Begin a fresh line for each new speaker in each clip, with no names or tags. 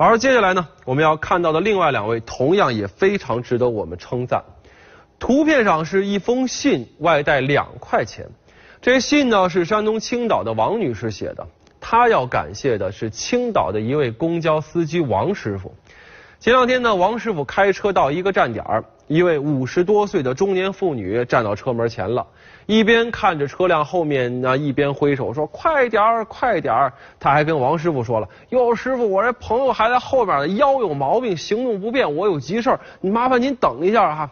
而接下来呢，我们要看到的另外两位，同样也非常值得我们称赞。图片上是一封信，外带两块钱。这信呢是山东青岛的王女士写的，她要感谢的是青岛的一位公交司机王师傅。前两天呢，王师傅开车到一个站点儿，一位五十多岁的中年妇女站到车门前了，一边看着车辆后面呢，一边挥手说：“快点儿，快点儿！”他还跟王师傅说了：“哟，师傅，我这朋友还在后边呢，腰有毛病，行动不便，我有急事儿，你麻烦您等一下哈。”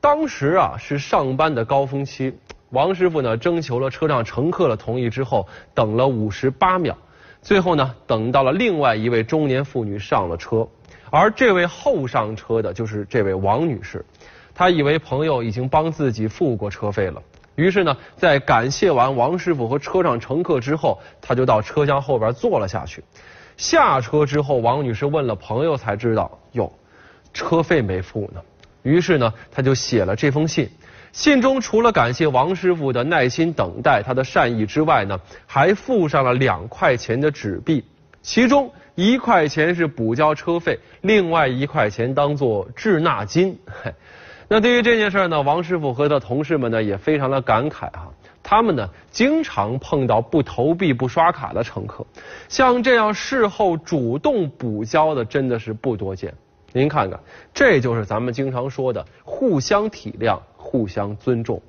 当时啊是上班的高峰期，王师傅呢征求了车上乘客的同意之后，等了五十八秒，最后呢等到了另外一位中年妇女上了车。而这位后上车的就是这位王女士，她以为朋友已经帮自己付过车费了，于是呢，在感谢完王师傅和车上乘客之后，她就到车厢后边坐了下去。下车之后，王女士问了朋友，才知道哟，车费没付呢。于是呢，他就写了这封信。信中除了感谢王师傅的耐心等待、他的善意之外呢，还附上了两块钱的纸币，其中。一块钱是补交车费，另外一块钱当做滞纳金。那对于这件事呢，王师傅和他同事们呢也非常的感慨啊。他们呢经常碰到不投币不刷卡的乘客，像这样事后主动补交的真的是不多见。您看看，这就是咱们经常说的互相体谅、互相尊重。